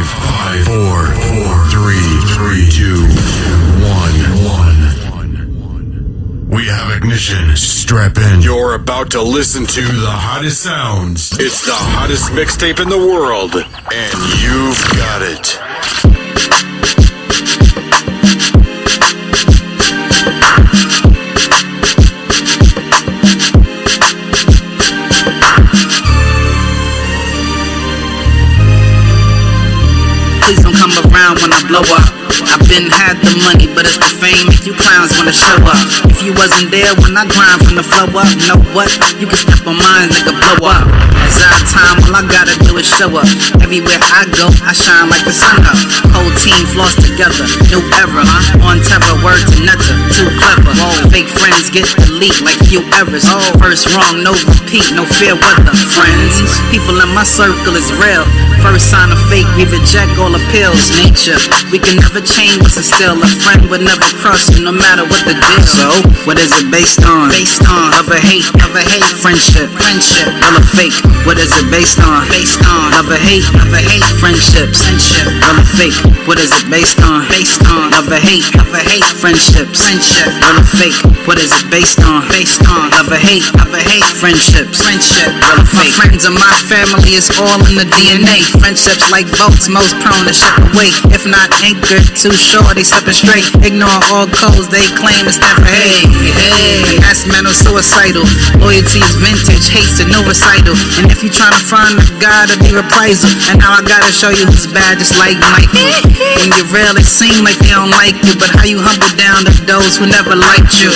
Five, five, four, four, three, three, two, one, one. We have ignition. Strap in. You're about to listen to the hottest sounds. It's the hottest mixtape in the world, and you've got it. Blow up. I've been had the money, but it's the fame if you clowns wanna show up. If you wasn't there when I grind from the flow up, know what? You can step on mine, nigga, blow up. It's our time, all I gotta do is show up. Everywhere I go, I shine like the sun up. Whole team floss together, new era. On terror, word to netter, too clever. Fake friends get elite like few errors. First wrong, no repeat, no fear weather. Friends, people in my circle is real. First sign of fake, we reject all appeals. Nature, we can never change what's instilled. A friend would never cross you, no matter what the deal. So, what is it based on? Based on love or hate, love or hate, friendship, friendship, real or fake. What is it based on? Based on love or hate, love or hate, friendships, friendship, real or fake. What is it based on? Based on love or hate, love or hate, friendships, friendship, real or fake. What is it based on? Based on love or hate, love or hate, friendships, friendship, real or fake. My friends and my family is all in the DNA. Friendships like boats, most prone to ship away. If not anchored, too short, they slipping straight. Ignore all codes they claim to stand for. Hey, hey, that's mental suicidal. Loyalty is vintage, hates to no recital. And if you tryna find a god, it'll be reprisal. And now I gotta show you who's bad, just like Michael. When you're real, it seem like they don't like you, but how you humble down to those who never liked you?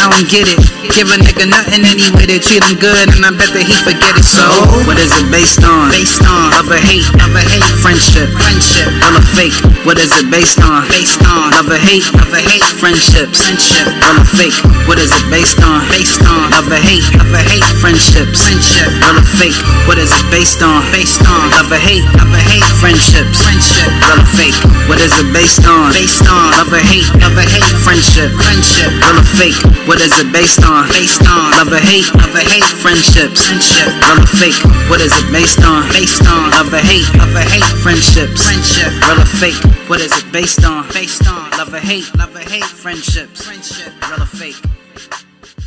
I don't get it. Give a nigga nothing anyway, they treat him good, and I bet that he forget it. So, what is it based on? Based on love or hate, love or hate, friendship, friendship, real or fake? What is it based on? Based on love or hate, love or hate, friendships, friendship, real or fake? What is it based on? Based on love or hate, love or hate, friendships, friendship, real or fake? What is it based on? Based on love or hate, love or hate, friendships, friendship, real or fake? What is it based on? Based on love or hate, love or hate, friendship, friendship, real or fake? What is it based on? Based on love or hate, love or hate, friendships, friendship, real or fake? What is it based on? Based on love or hate, love or hate, friendships, friendship, real or fake? What is it based on? Based on love or hate, love or hate, friendships, friendship, real or fake?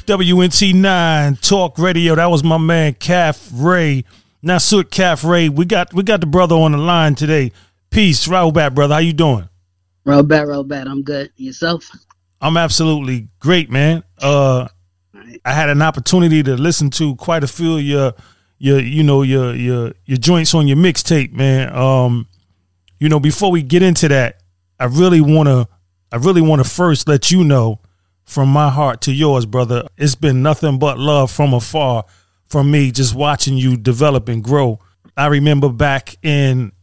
WNT9 Talk Radio. That was my man Kefre. Now Soot Calf Ray. We got we got the brother on the line today. Peace, Rahubat, brother. How you doing? Roll back, roll back. I'm good. Yourself? I'm absolutely great, man. Uh I had an opportunity to listen to quite a few of your your you know your your your joints on your mixtape, man. Um you know, before we get into that, I really want to I really want to first let you know from my heart to yours, brother. It's been nothing but love from afar from me just watching you develop and grow. I remember back in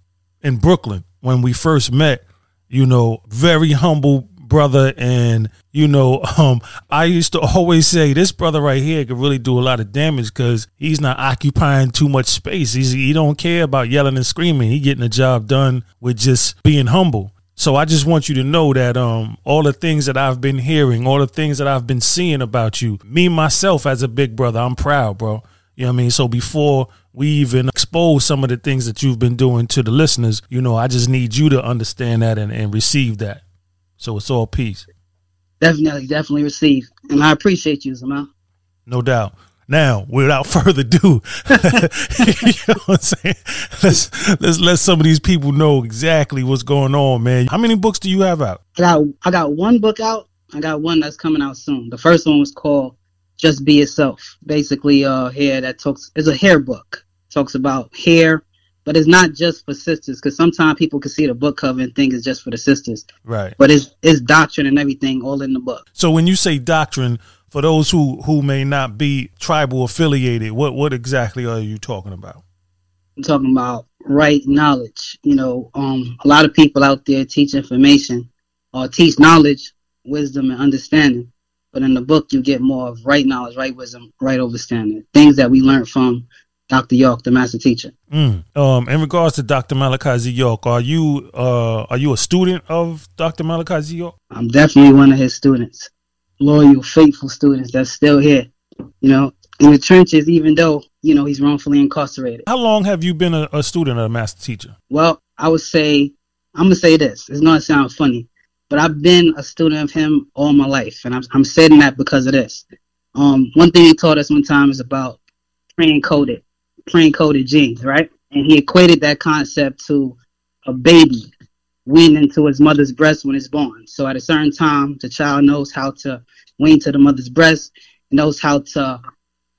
in Brooklyn when we first met, you know, very humble brother and you know um i used to always say this brother right here could really do a lot of damage because he's not occupying too much space he's he don't care about yelling and screaming he getting the job done with just being humble so i just want you to know that um all the things that i've been hearing all the things that i've been seeing about you me myself as a big brother i'm proud bro you know what I mean? So before we even expose some of the things that you've been doing to the listeners, you know, I just need you to understand that and, and receive that. So it's all peace. Definitely, definitely receive. And I appreciate you, Zamal. No doubt. Now, without further ado, you know what I'm saying? Let's let's let some of these people know exactly what's going on, man. How many books do you have out? I got, I got one book out. I got one that's coming out soon. The first one was called Just Be Yourself. Basically, uh, hair that talks, it's a hair book. Talks about hair, but it's not just for sisters because sometimes people can see the book cover and think it's just for the sisters. Right. But it's, it's doctrine and everything all in the book. So when you say doctrine, for those who who may not be tribal affiliated, what what exactly are you talking about? I'm talking about right knowledge. You know, um, a lot of people out there teach information or teach knowledge, wisdom, and understanding. But in the book, you get more of right knowledge, right wisdom, right understanding. Things that we learned from Dr. York, the master teacher. Mm. Um, in regards to Dr. Malachi Z. York, are you uh are you a student of Dr. Malachi Z. York? I'm definitely one of his students, loyal, faithful students that's still here. You know, in the trenches, even though you know he's wrongfully incarcerated. How long have you been a, a student of a master teacher? Well, I would say I'm gonna say this. It's gonna sound funny, but I've been a student of him all my life, and I'm I'm saying that because of this. Um, one thing he taught us one time is about pre-encoded, pre-encoded genes, right? And he equated that concept to a baby weaned into his mother's breast when it's born. So at a certain time, the child knows how to wean to the mother's breast, knows how to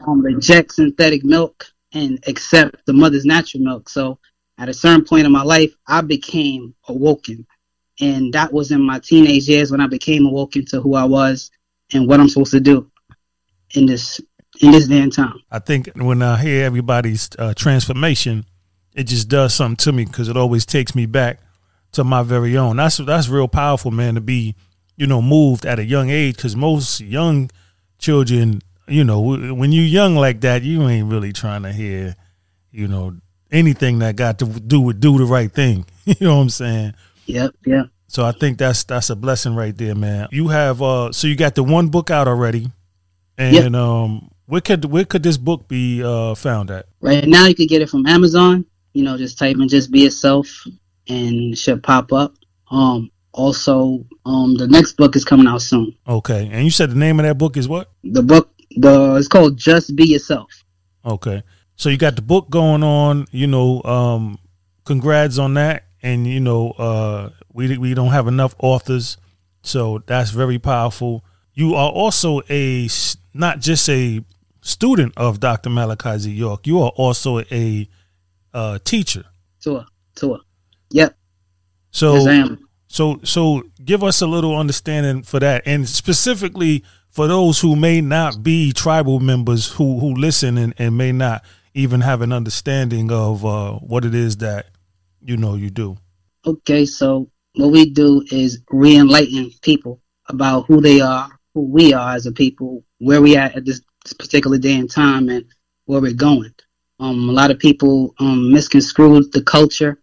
um, reject synthetic milk and accept the mother's natural milk. So at a certain point in my life, I became awoken. And that was in my teenage years when I became awoken to who I was and what I'm supposed to do in this in this damn time. I think when I hear everybody's uh, transformation, it just does something to me because it always takes me back to my very own. That's that's real powerful, man, to be you know moved at a young age because most young children, you know, when you're young like that, you ain't really trying to hear, you know, anything that got to do with do the right thing. you know what I'm saying? Yep, yep. So I think that's that's a blessing right there, man. You have uh so you got the one book out already. And yep. um where could where could this book be uh found at? Right now you could get it from Amazon. You know, just type in just be yourself and it should pop up. Um also um the next book is coming out soon. Okay. And you said the name of that book is what? The book the it's called Just Be Yourself. Okay. So you got the book going on, you know, um congrats on that and you know, uh we we don't have enough authors, so that's very powerful. You are also a not just a student of Dr. Malachi Z. York. You are also a uh, teacher. Tour, tour. Yep. So, yes, so, so, give us a little understanding for that, and specifically for those who may not be tribal members who who listen and, and may not even have an understanding of uh, what it is that you know you do. Okay, so what we do is re-enlighten people about who they are, who we are as a people, where we are at this particular day and time, and where we're going. Um, a lot of people um, misconstrued the culture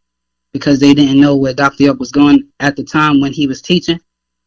because they didn't know where Dr. York was going at the time when he was teaching.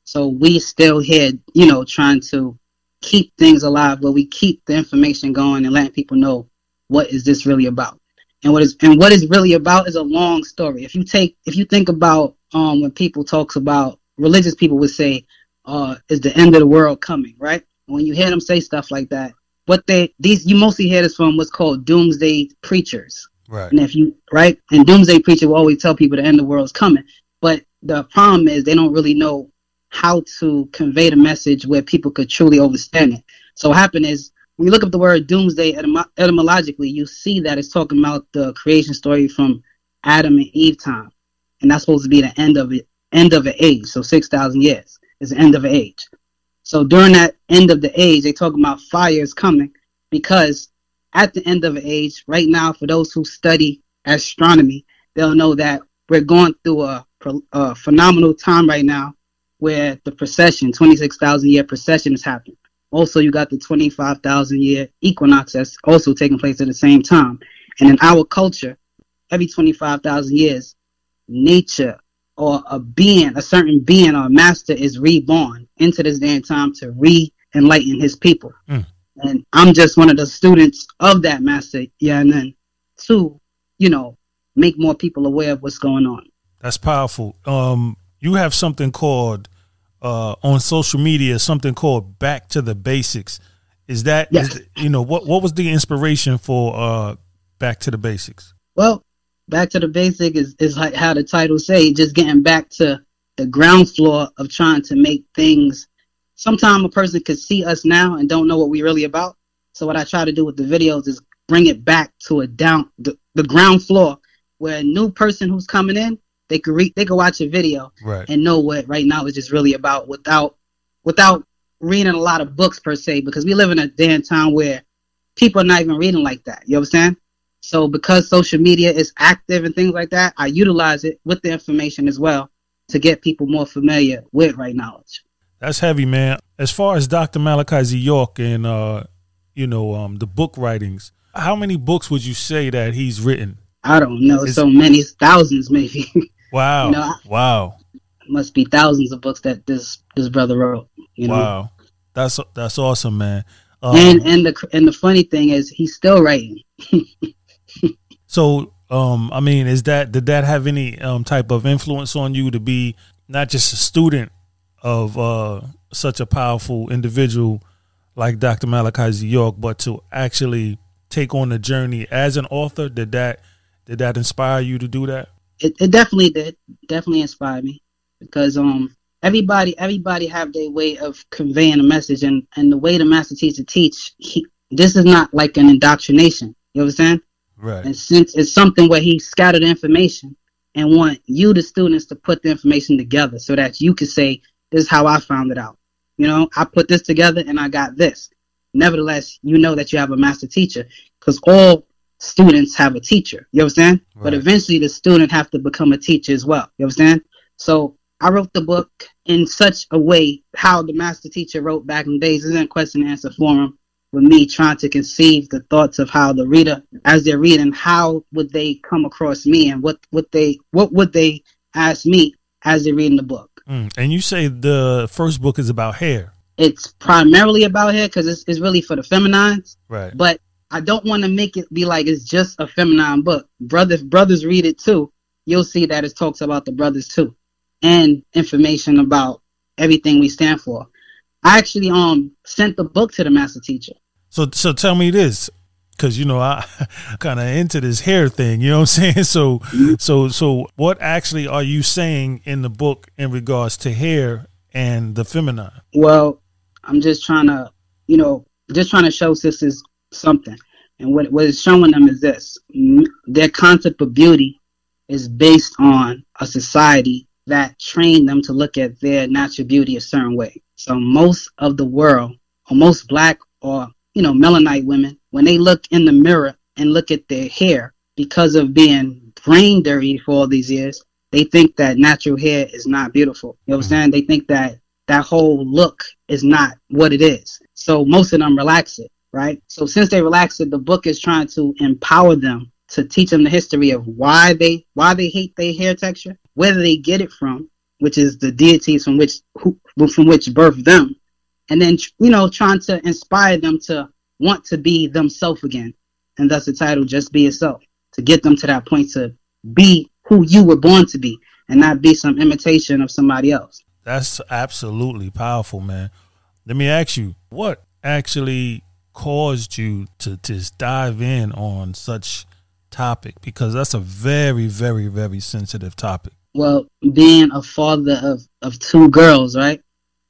So we still here, you know, trying to keep things alive, where we keep the information going and letting people know what is this really about. And what is and what is really about is a long story. If you take if you think about um, when people talks about religious people would say, uh, "Is the end of the world coming?" Right? When you hear them say stuff like that, what they these you mostly hear this from what's called doomsday preachers. Right. And if you right, and doomsday preacher will always tell people the end of the world's coming, but the problem is they don't really know how to convey the message where people could truly understand it. So what happened is when you look up the word doomsday etymologically, you see that it's talking about the creation story from Adam and Eve time and that's supposed to be the end of it, end of an age. So six thousand years is the end of an age. So during that end of the age, they talk about fire is coming because at the end of the age, right now, for those who study astronomy, they'll know that we're going through a, a phenomenal time right now where the precession, 26,000 year precession is happening. Also, you got the 25,000 year equinox that's also taking place at the same time. And in our culture, every 25,000 years, nature or a being, a certain being or a master is reborn into this day and time to re-enlighten his people. Mm. And I'm just one of the students of that master, yeah, and then to, you know, make more people aware of what's going on. That's powerful. Um, you have something called uh, on social media, something called Back to the Basics. Is that yes. is, you know what what was the inspiration for uh, Back to the Basics? Well, back to the basic is, is like how the title say, just getting back to the ground floor of trying to make things. Sometimes a person could see us now and don't know what we're really about. So what I try to do with the videos is bring it back to a down the, the ground floor where a new person who's coming in they could read they could watch a video right. and know what right now is just really about without without reading a lot of books per se because we live in a day and time where people are not even reading like that. You understand? So because social media is active and things like that, I utilize it with the information as well to get people more familiar with right knowledge. That's heavy, man. As far as Dr. Malachi Z. York and uh, you know, um, the book writings, how many books would you say that he's written? I don't know. Is, so many, thousands maybe. Wow. you know, wow. Must be thousands of books that this this brother wrote. You know? Wow. That's that's awesome, man. Um, and and the and the funny thing is, he's still writing. so, um, I mean, is that did that have any um, type of influence on you to be not just a student of uh, such a powerful individual like Dr. Malachi Z. York, but to actually take on the journey as an author? Did that did that inspire you to do that? It, it definitely did. Definitely inspired me because um everybody everybody have their way of conveying a message and and the way the master teacher teach he, this is not like an indoctrination you understand right. And since it's something where he scattered information and want you the students to put the information together so that you can say this is how i found it out. You know i put this together and i got this. Nevertheless you know that you have a master teacher because all students have a teacher. You understand? Right. but eventually the student have to become a teacher as well. You understand? So I wrote the book in such a way how the master teacher wrote back in the days. Isn't question and answer forum with me trying to conceive the thoughts of how the reader, as they're reading, how would they come across me and what would they what would they ask me as they're reading the book. Mm. And you say the first book is about hair. It's primarily about hair because it's, it's really for the feminines. Right. But I don't want to make it be like it's just a feminine book. Brothers brothers read it too. You'll see that it talks about the brothers too and information about everything we stand for. I actually um sent the book to the master teacher. So so tell me this because you know I kind of into this hair thing. You know what I'm saying? So mm-hmm. so so what actually are you saying in the book in regards to hair and the feminine? Well, I'm just trying to you know just trying to show sisters something, and what what it's showing them is this: their concept of beauty is based on a society that trained them to look at their natural beauty a certain way. So most of the world, or most black or you know melanite women, when they look in the mirror and look at their hair, because of being brain dirty for all these years, they think that natural hair is not beautiful. You know what I'm saying? They think that that whole look is not what it is. So most of them relax it, right? So since they relax it, the book is trying to empower them to teach them the history of why they why they hate their hair texture whether they get it from, which is the deities from which who, from which birthed them, and then you know trying to inspire them to want to be themselves again, and thus the title "Just Be Yourself" to get them to that point to be who you were born to be, and not be some imitation of somebody else. That's absolutely powerful, man. Let me ask you, what actually caused you to just dive in on such topic because that's a very very very sensitive topic well, being a father of, of two girls, right?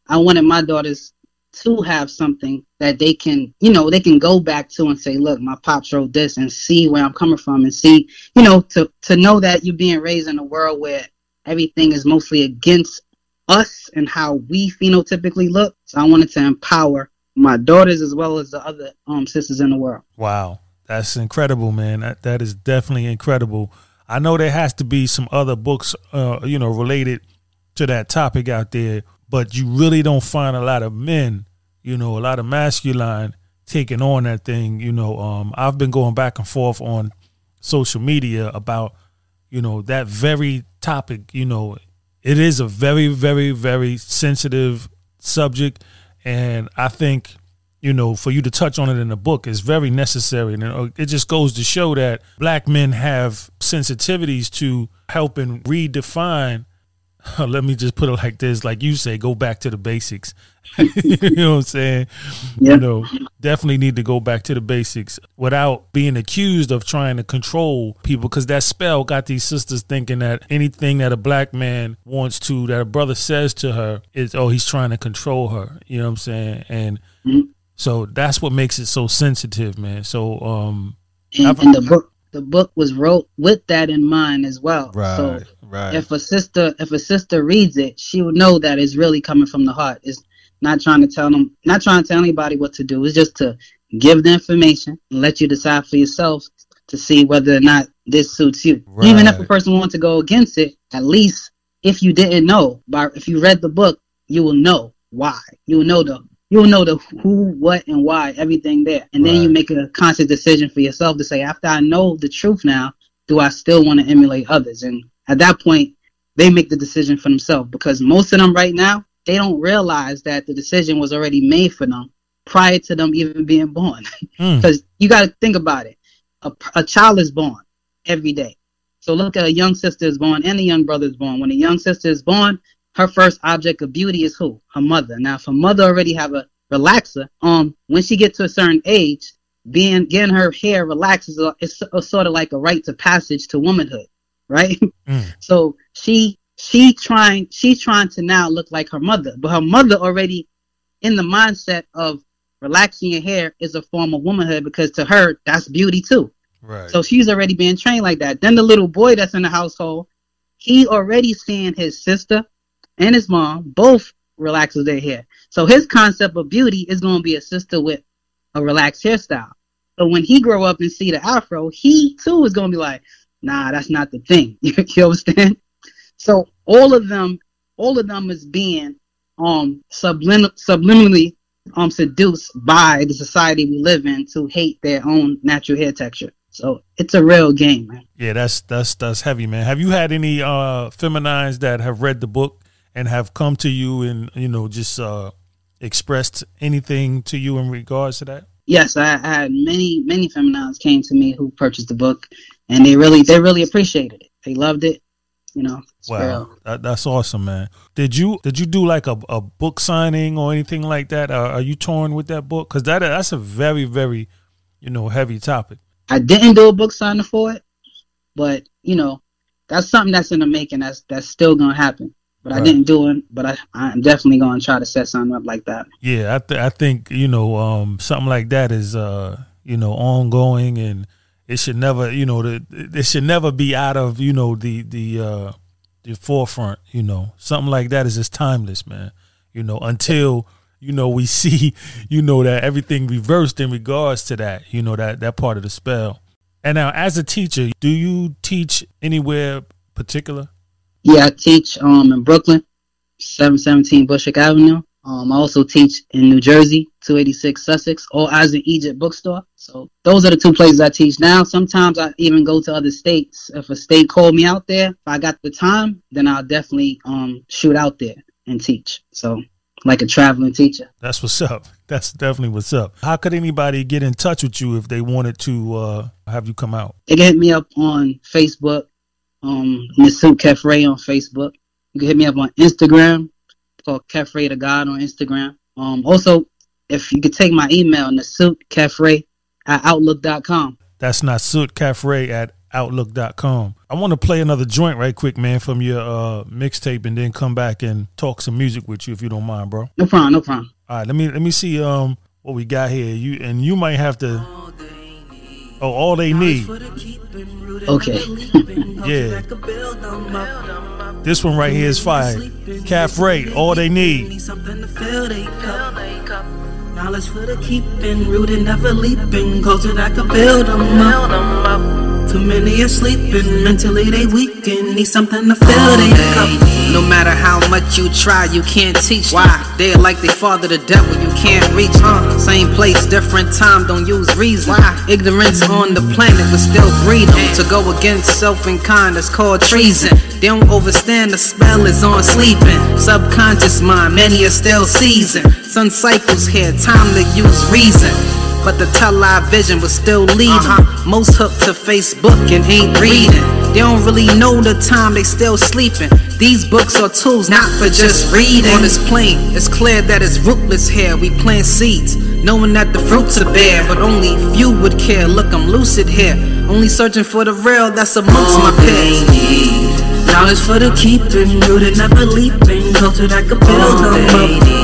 I wanted my daughters to have something that they can, you know, they can go back to and say, look, my pops wrote this and see where I'm coming from and see, you know, to, to know that you're being raised in a world where everything is mostly against us and how we phenotypically look. So I wanted to empower my daughters as well as the other um, sisters in the world. Wow. That's incredible, man. That, that is definitely incredible. I know there has to be some other books, uh, you know, related to that topic out there, but you really don't find a lot of men, you know, a lot of masculine taking on that thing. You know, um, I've been going back and forth on social media about, you know, that very topic. You know, it is a very, very, very sensitive subject, and I think you know, for you to touch on it in the book is very necessary. And uh, it just goes to show that black men have sensitivities to helping redefine. Let me just put it like this: like you say, go back to the basics. you know what I'm saying? Yeah. You know, definitely need to go back to the basics without being accused of trying to control people because that spell got these sisters thinking that anything that a black man wants to, that a brother says to her, is, oh, he's trying to control her. You know what I'm saying? And mm-hmm so that's what makes it so sensitive, man. So um and, and the book the book was wrote with that in mind as well. Right. So right. if a sister if a sister reads it, she would know that it's really coming from the heart. It's not trying to tell them not trying to tell anybody what to do. It's just to give the information and let you decide for yourself to see whether or not this suits you. Right. Even if a person wants to go against it, at least if you didn't know, but if you read the book, you will know why. You will know the you'll know the who, what, and why, everything there. And then you make a conscious decision for yourself to say, after I know the truth now, do I still want to emulate others? And at that point, they make the decision for themselves because most of them right now, they don't realize that the decision was already made for them prior to them even being born. Mm. Because you got to think about it. A, a child is born every day. So look at a young sister is born and a young brother is born. When a young sister is born, her first object of beauty is who? Her mother. Now, if her mother already have a relaxer, um, when she gets to a certain age, being getting her hair relaxed is a, it's a, sort of like a rite to passage to womanhood, right? Mm. So she she trying she trying to now look like her mother, but her mother already in the mindset of relaxing your hair is a form of womanhood because to her that's beauty too. Right. So she's already being trained like that. Then the little boy that's in the household, he already seeing his sister and his mom both relaxes their hair. So his concept of beauty is going to be a sister with a relaxed hairstyle. So when he grow up and see the afro, he too is going to be like, nah, that's not the thing. you understand? So all of them, all of them is being um sublim- subliminally um seduced by the society we live in to hate their own natural hair texture. So it's a real game, man. Yeah, that's that's that's heavy, man. Have you had any uh feminines that have read the book and have come to you and you know just uh expressed anything to you in regards to that? Yes, I, I had many many feminines came to me who purchased the book, and they really they really appreciated it. They loved it. You know, Wow, that, that's awesome, man. Did you did you do like a, a book signing or anything like that? Are, are you torn with that book? Because that that's a very very you know heavy topic. I didn't do a book signing for it, but you know, that's something that's in the making. That's that's still gonna happen. But I didn't do it. But I I'm definitely gonna try to set something up like that. Yeah, I th- I think you know um, something like that is uh, you know ongoing and it should never you know the, it should never be out of you know the the uh, the forefront. You know something like that is just timeless, man. You know until you know we see you know that everything reversed in regards to that. You know that that part of the spell. And now, as a teacher, do you teach anywhere particular? Yeah, I teach um in Brooklyn, seven seventeen Bushwick Avenue. Um, I also teach in New Jersey, two eighty six Sussex, or as in Egypt bookstore. So those are the two places I teach now. Sometimes I even go to other states. If a state called me out there, if I got the time, then I'll definitely um shoot out there and teach. So like a traveling teacher. That's what's up. That's definitely what's up. How could anybody get in touch with you if they wanted to uh, have you come out? They can hit me up on Facebook, um, Nasut Kefre on Facebook. You can hit me up on Instagram, it's called Kefre the God on Instagram. Um, also, if you could take my email, Nasut Kefre at Outlook.com. That's Nasut Kefre at Outlook.com. I want to play another joint right quick, man, from your uh, mixtape, and then come back and talk some music with you if you don't mind, bro. No problem, no problem. All right, let me let me see um what we got here. You and you might have to. Oh, all they need. Okay. Yeah. This one right here is fire. Kefre, all they need. Need something to fill they cup. Knowledge for the keeping, rooted, never leaping. Culture that could build them up. Too many are sleeping, mentally they weaken. Need something to fill they cup. No matter how much you try, you can't teach. Why? They're like they father the devil, you can't reach. them. Uh. Same place, different time, don't use reason. Why? Ignorance on the planet, but still 'em. To go against self and kind, that's called treason. They don't overstand the spell is on sleeping. Subconscious mind, many are still seasoned. Sun cycles here, time to use reason. But the tell-eye vision was still leading. Uh-huh. Most hooked to Facebook and ain't reading. They don't really know the time, they still sleeping. These books are tools, not for just reading. On this plane, it's clear that it's rootless here. We plant seeds, knowing that the fruits are bare, but only few would care. Look, I'm lucid here, only searching for the real that's amongst my peers. Knowledge for the keeping, rooted, never leaping. Culture that could build up.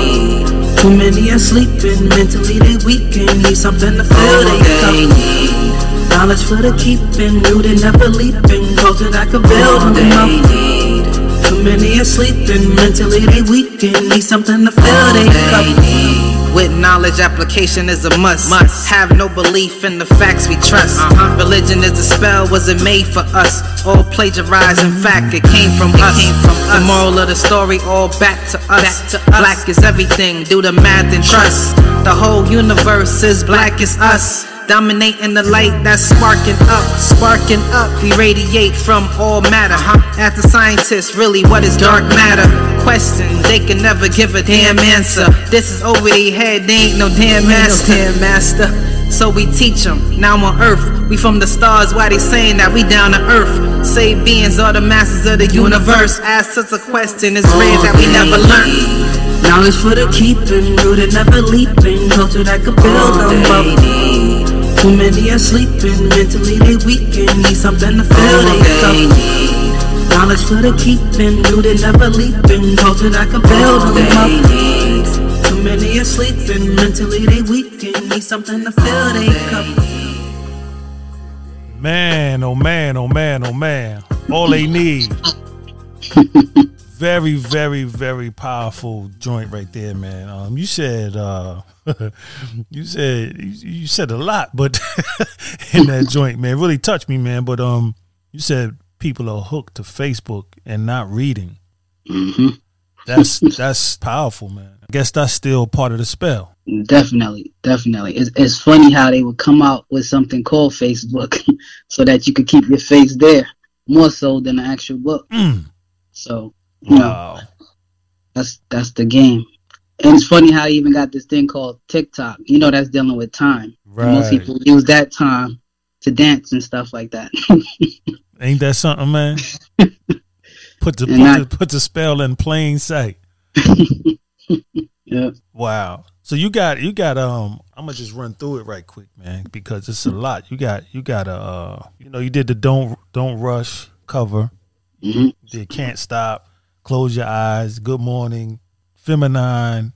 Too many are sleeping, mentally they weaken. Need something to fill oh, they cup. Knowledge for the keeping, rooted, never leaping. Culture that I could build oh, them up. Need. Too many are sleeping, mentally they weaken. Need something to fill oh, they cup. With knowledge, application is a must. Must have no belief in the facts we trust. Uh-huh. Religion is a spell, was it made for us? All plagiarized, in fact, it came from us. Came from the moral of the story, all back to us. Black is everything, do the math and trust. The whole universe is black as us. Dominating the light that's sparking up, sparking up. We radiate from all matter. Huh? As the scientists, really, what is dark matter? question, they can never give a damn answer. This is over their head, they ain't no damn master. Damn master. So we teach them, now on earth. We from the stars, why they saying that we down to earth? Say beings are the masters of the universe. Ask us a question, it's rare that we never learn. Knowledge for the keeping, rooted never leaping. Culture that could build them up. Too many are sleeping, mentally they weaken. Need something to fill they cup. Knowledge for the keeping, rooted never leaping. Culture that could build them up. Too many are sleeping, mentally they weaken. Need something to fill they cup. Man, oh man, oh man, oh man. All they need. very, very, very powerful joint right there, man. Um, you said uh, you said you said a lot, but in that joint, man, really touched me, man. But um, you said people are hooked to Facebook and not reading. hmm That's that's powerful, man. I guess that's still part of the spell. Definitely, definitely. It's, it's funny how they would come out with something called Facebook so that you could keep your face there more so than the actual book. Mm. So, you Wow. that's that's the game. And it's funny how they even got this thing called TikTok. You know, that's dealing with time. And Most people use that time to dance and stuff like that. Ain't that something, man? Put the put I- the, put the spell in plain sight. yeah. Wow. So you got you got um I'm gonna just run through it right quick, man, because it's a lot. You got you got a uh you know, you did the don't don't rush cover. You did can't stop, close your eyes, good morning, feminine,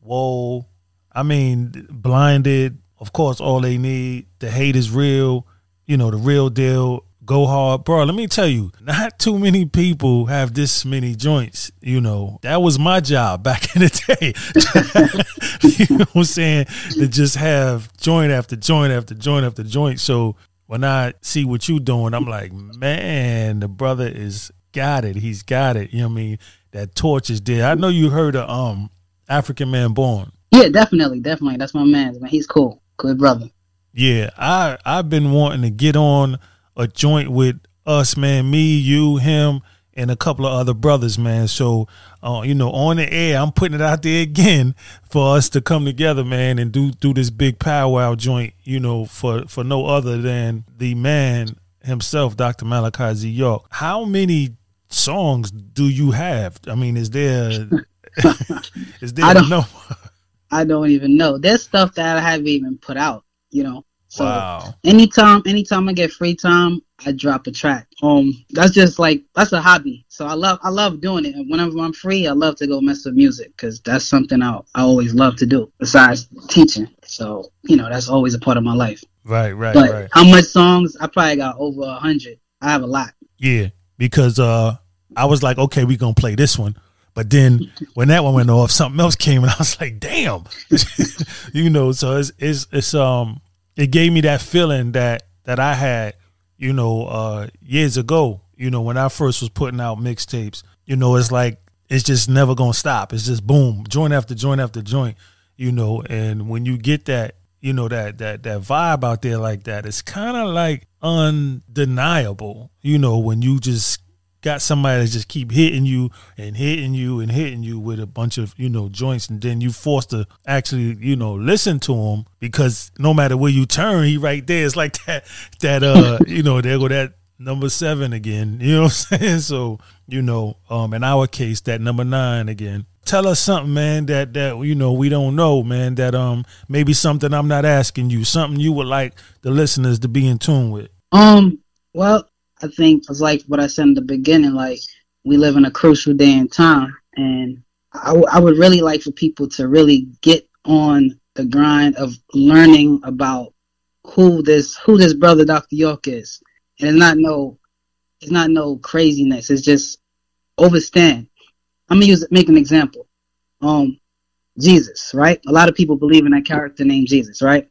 whoa. I mean blinded, of course all they need, the hate is real, you know, the real deal, go hard. Bro, let me tell you, not too many people have this many joints, you know. That was my job back in the day. you know what I'm saying? To just have joint after joint after joint after joint. So when I see what you doing, I'm like, man, the brother is got it. He's got it. You know what I mean? That torch is there. I know you heard of um African Man Born. Yeah, definitely, definitely. That's my man, man. He's cool. Good brother. Yeah, I I've been wanting to get on a joint with us, man. Me, you, him, and a couple of other brothers, man. So, uh, you know, on the air, I'm putting it out there again for us to come together, man, and do do this big powwow joint. You know, for for no other than the man himself, Dr. Malachi Z. York. How many songs do you have? I mean, is there is there I don't- number? I don't even know. There's stuff that I haven't even put out, you know. So Wow. anytime anytime I get free time, I drop a track. Um that's just like that's a hobby. So I love I love doing it. And whenever I'm free, I love to go mess with music cuz that's something I I always love to do besides teaching. So, you know, that's always a part of my life. Right, right, But right. how much songs? I probably got over a 100. I have a lot. Yeah, because uh, I was like, okay, we gonna play this one, but then when that one went off, something else came, and I was like, damn, you know. So it's it's it's um, it gave me that feeling that that I had, you know, uh, years ago. You know, when I first was putting out mixtapes, you know, it's like it's just never gonna stop. It's just boom, joint after joint after joint, you know. And when you get that, you know, that that that vibe out there like that, it's kind of like undeniable. You know, when you just got somebody that just keep hitting you and hitting you and hitting you with a bunch of you know joints, and then you forced to actually you know listen to him because no matter where you turn, he right there. It's like that that uh you know there go that number seven again. You know what I'm saying? So you know, um, in our case, that number nine again. Tell us something, man, that that you know we don't know, man. That um maybe something I'm not asking you, something you would like the listeners to be in tune with. Um, well, I think it's like what I said in the beginning. Like we live in a crucial day and time, and I, w- I would really like for people to really get on the grind of learning about who this who this brother Dr. York is, and it's not no it's not no craziness. It's just overstand. I'm gonna use make an example. Um, Jesus, right? A lot of people believe in that character named Jesus, right?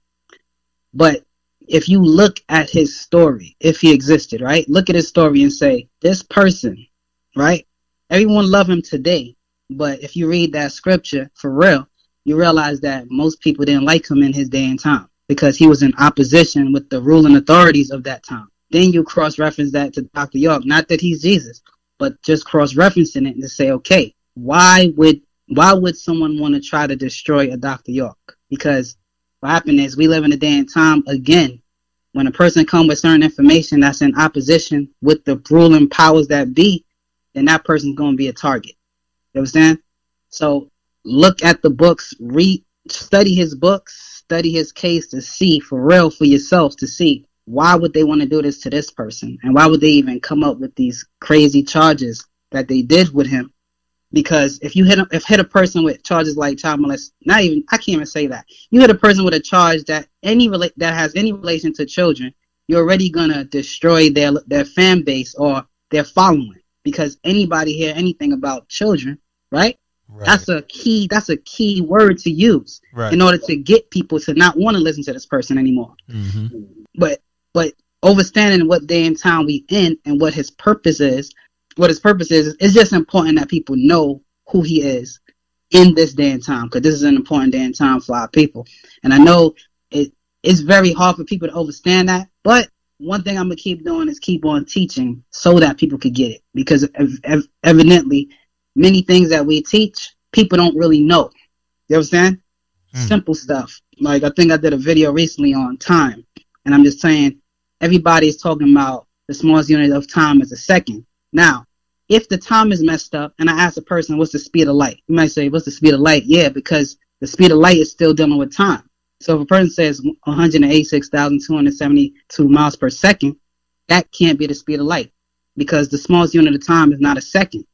But if you look at his story, if he existed, right? Look at his story and say, this person, right? Everyone love him today. But if you read that scripture for real, you realize that most people didn't like him in his day and time because he was in opposition with the ruling authorities of that time. Then you cross reference that to Dr. York. Not that he's Jesus, but just cross referencing it and to say, okay, why would why would someone want to try to destroy a Dr. York? Because what happened is we live in a day and time again when a person come with certain information that's in opposition with the ruling powers that be, then that person's going to be a target. You understand? So look at the books, read, study his books, study his case to see for real for yourself to see why would they want to do this to this person and why would they even come up with these crazy charges that they did with him because if you hit a, if hit a person with charges like child molest, not even I can't even say that you hit a person with a charge that any rela- that has any relation to children, you're already gonna destroy their their fan base or their following because anybody hear anything about children, right? right? That's a key. That's a key word to use right. in order to get people to not want to listen to this person anymore. Mm-hmm. But but understanding what day and time we in and what his purpose is what his purpose is, it's just important that people know who he is in this day and time because this is an important day and time for our people. And I know it it's very hard for people to understand that, but one thing I'm gonna keep doing is keep on teaching so that people could get it because ev- ev- evidently many things that we teach people don't really know. You understand? Mm. Simple stuff. Like I think I did a video recently on time, and I'm just saying everybody's talking about the smallest unit of time is a second. Now, if the time is messed up and I ask a person, what's the speed of light? You might say, what's the speed of light? Yeah, because the speed of light is still dealing with time. So if a person says 186,272 miles per second, that can't be the speed of light because the smallest unit of time is not a second.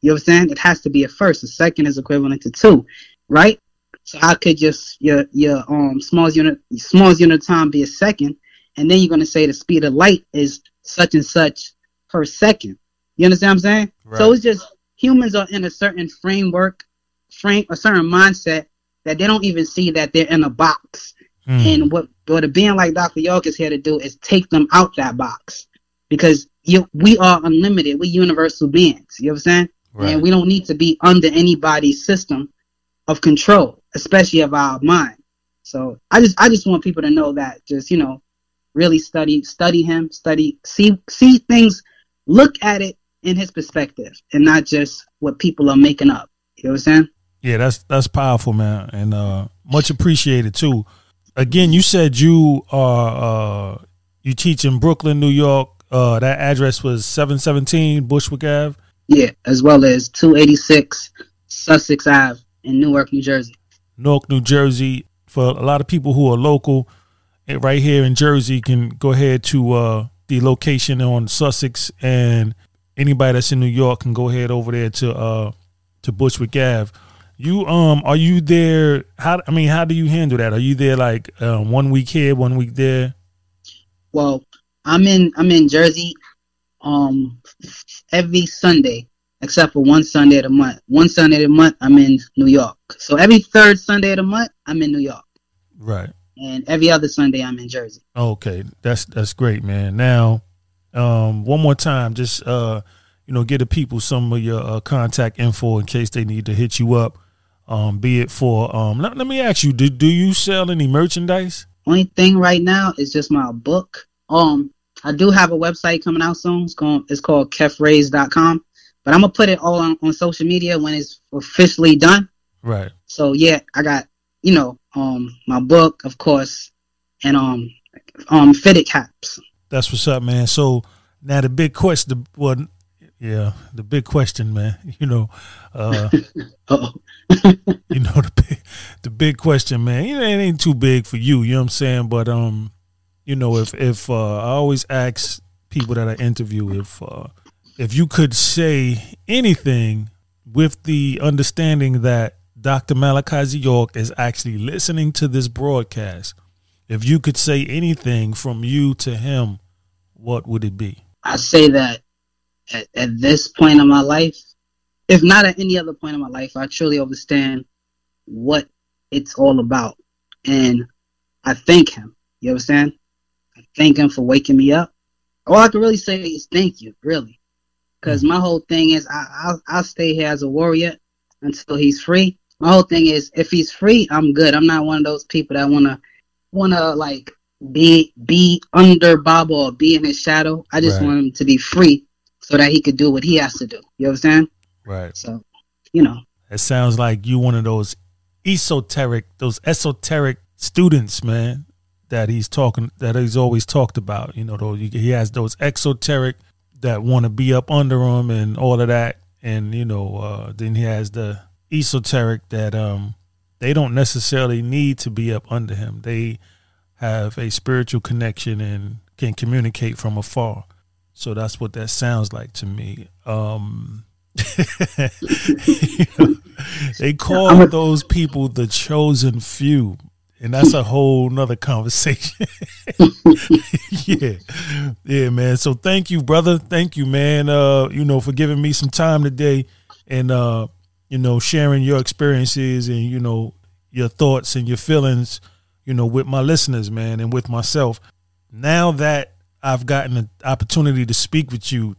You understand? It has to be a first. A second is equivalent to two, right? So how could just your your um smallest unit smallest unit of time be a second, and then you're going to say the speed of light is such and such per second? You understand what I'm saying? Right. So it's just humans are in a certain framework, frame, a certain mindset that they don't even see that they're in a box. Mm. And what what a being like Dr. York is here to do is take them out that box because you, we are unlimited. We're universal beings. You know i'm Right. And we don't need to be under anybody's system of control, especially of our mind. So I just I just want people to know that just you know really study study him, study see see things, look at it in his perspective and not just what people are making up. You know what I'm saying? Yeah, that's that's powerful, man, and uh, much appreciated too. Again, you said you are uh, you teach in Brooklyn, New York. Uh, that address was seven seventeen Bushwick Ave. Yeah, as well as two eighty six Sussex Ave in Newark, New Jersey. Newark, New Jersey. For a lot of people who are local, right here in Jersey, can go ahead to uh, the location on Sussex and anybody that's in New York can go ahead over there to uh to Bushwick Ave. You um are you there? How I mean, how do you handle that? Are you there like um, one week here, one week there? Well, I'm in I'm in Jersey, um, every Sunday except for one Sunday of the month. One Sunday of the month, I'm in New York. So every third Sunday of the month, I'm in New York. Right. And every other Sunday, I'm in Jersey. Okay, that's that's great, man. Now, um, one more time, just uh, you know, give the people some of your uh, contact info in case they need to hit you up. Um, be it for um, let, let me ask you, do do you sell any merchandise? Only thing right now is just my book. Um, I do have a website coming out soon. It's called it's called kefrays.com. But I'm gonna put it all on, on social media when it's officially done. Right. So yeah, I got you know um my book, of course, and um um fitted caps. That's what's up, man. So now the big question, well, yeah, the big question, man. You know, uh, you know the big, the big question, man. You know, it ain't too big for you. You know what I'm saying? But um, you know, if if uh, I always ask people that I interview if uh, if you could say anything with the understanding that Dr. Malachi York is actually listening to this broadcast, if you could say anything from you to him, what would it be? I say that at, at this point in my life, if not at any other point in my life, I truly understand what it's all about. And I thank him. You understand? I thank him for waking me up. All I can really say is thank you, really. Because mm. my whole thing is I, I'll, I'll stay here as a warrior until he's free. My whole thing is if he's free, I'm good. I'm not one of those people that wanna wanna like be be under Bob or be in his shadow. I just right. want him to be free so that he could do what he has to do. You understand? Right. So you know. It sounds like you one of those esoteric, those esoteric students, man, that he's talking, that he's always talked about. You know, though he has those exoteric that want to be up under him and all of that, and you know, uh, then he has the esoteric that um they don't necessarily need to be up under him. They have a spiritual connection and can communicate from afar. So that's what that sounds like to me. Um, you know, they call those people the chosen few, and that's a whole nother conversation. yeah, yeah, man. So thank you, brother. Thank you, man. Uh, you know, for giving me some time today, and uh, you know, sharing your experiences and you know your thoughts and your feelings, you know, with my listeners, man, and with myself. Now that I've gotten an opportunity to speak with you,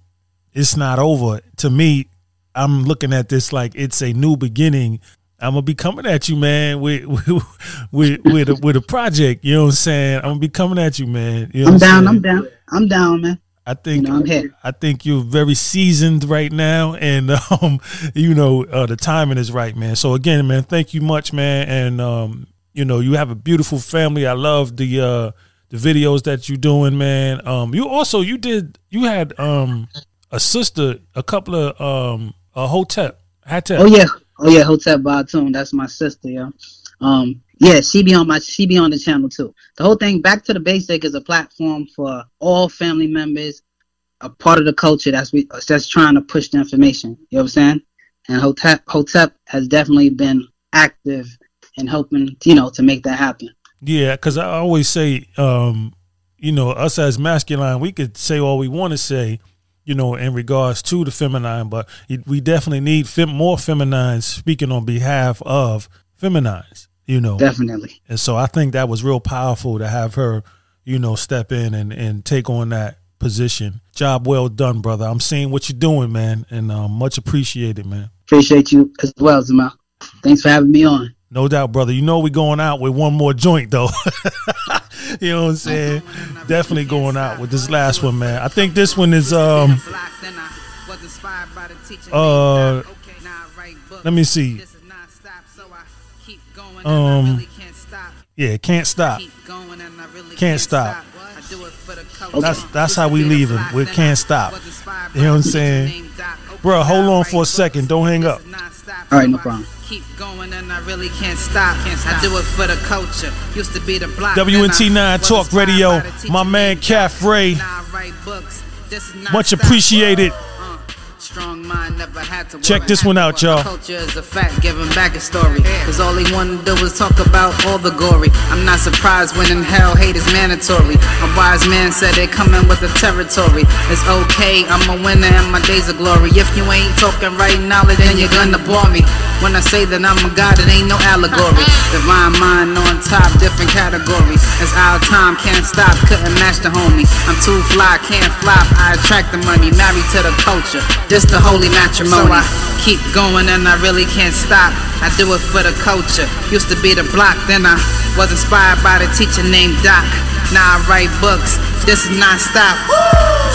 it's not over. To me, I'm looking at this like it's a new beginning. I'm gonna be coming at you, man, with with with with a, with a project. You know what I'm saying? I'm gonna be coming at you, man. You know I'm down. I'm down. I'm down, man. I think you know, i think you're very seasoned right now, and um, you know uh, the timing is right, man. So again, man, thank you much, man, and um, you know you have a beautiful family. I love the uh, the videos that you're doing, man. Um, you also you did you had um a sister, a couple of um a hotel, hotel. Oh yeah, oh yeah, hotel Batoon. That's my sister, yeah. Um, yeah, she be on my she be on the channel too. The whole thing, back to the basic, is a platform for all family members, a part of the culture that's we that's trying to push the information. You know what I'm saying? And Hotep Hotep has definitely been active in helping, you know, to make that happen. Yeah, because I always say, um, you know, us as masculine, we could say all we want to say, you know, in regards to the feminine, but we definitely need fem- more feminines speaking on behalf of feminines you know. Definitely. And so i think that was real powerful to have her you know step in and and take on that position. Job well done brother. I'm seeing what you're doing man and um, much appreciated man. Appreciate you as well Zama. thanks for having me on. No doubt brother. You know we're going out with one more joint though. You know what i'm saying? Definitely going out with this last one man. I think this one is um uh let me see um, yeah, can't stop. Can't stop. That's that's how we leave him. We can't stop. You know what I'm saying, bro? Hold on for a second. Don't hang up. All right, no problem. Keep going and I really can't stop. I do it for the culture. Used to be the block. WNT9 Talk Radio. My man Kefre. Much appreciated. Check this one out, y'all. Culture is a fact, giving back a story. Cause all they wanna do is talk about all the glory. I'm not surprised when in hell hate is mandatory. A wise man said they coming with the territory. It's okay, I'm a winner and my days of glory. If you ain't talking right knowledge, then you're gonna bore me. When I say that I'm a god, it ain't no allegory. Divine mind on top, different category. It's our time, can't stop, couldn't match the homie. I'm too fly, can't flop, I attract the money, married to the culture. This the holy matrimony. So I keep going and I really can't stop. I do it for the culture. Used to be the block, then I was inspired by the teacher named Doc. Now I write books. This is not stop.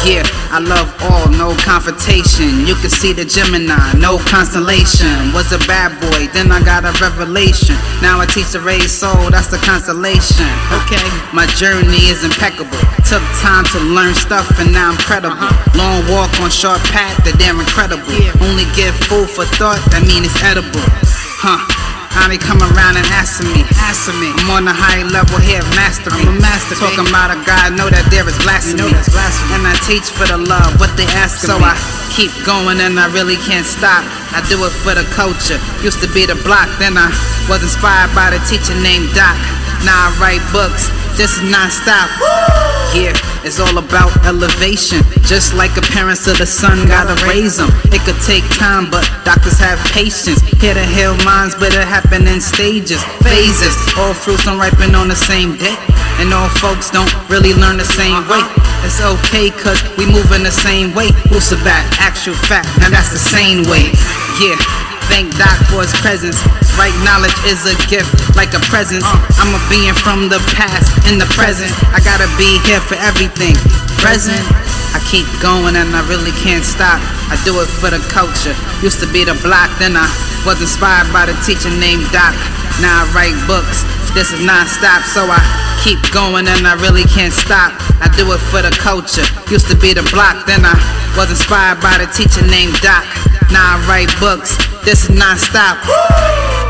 Yeah, I love all, no confrontation. You can see the Gemini, no constellation. Was a bad boy, then I got a revelation. Now I teach the raised soul, that's the constellation. Okay, my journey is impeccable. Took time to learn stuff and now I'm credible. Uh-huh. Long walk on short path, that they're incredible. Only give food for thought, that mean it's edible. Huh. How they come around and asking me, asking me. I'm on a high level here, mastering. I'm a master. Talking about a God, know that there is blasphemy. You know that's blasphemy. And I teach for the love, what they ask so me. So I keep going and I really can't stop. I do it for the culture. Used to be the block, then I was inspired by the teacher named Doc. I write books this is non-stop. Yeah, it's all about elevation. Just like a parents of the son gotta raise them. It could take time, but doctors have patience. Here to heal minds, but it happen in stages, phases. All fruits don't ripen on the same day. And all folks don't really learn the same way. It's okay, cause we moving the same way. Who's back? Actual fact, now that's the same way. Yeah. Thank Doc for his presence. Right knowledge is a gift, like a present. I'm a being from the past in the present. I gotta be here for everything. Present. I keep going and I really can't stop. I do it for the culture. Used to be the block, then I Was inspired by the teacher named Doc. Now I write books. This is non-stop, so I keep going and I really can't stop. I do it for the culture. Used to be the block, then I was inspired by the teacher named Doc. Now I write books. This is non-stop.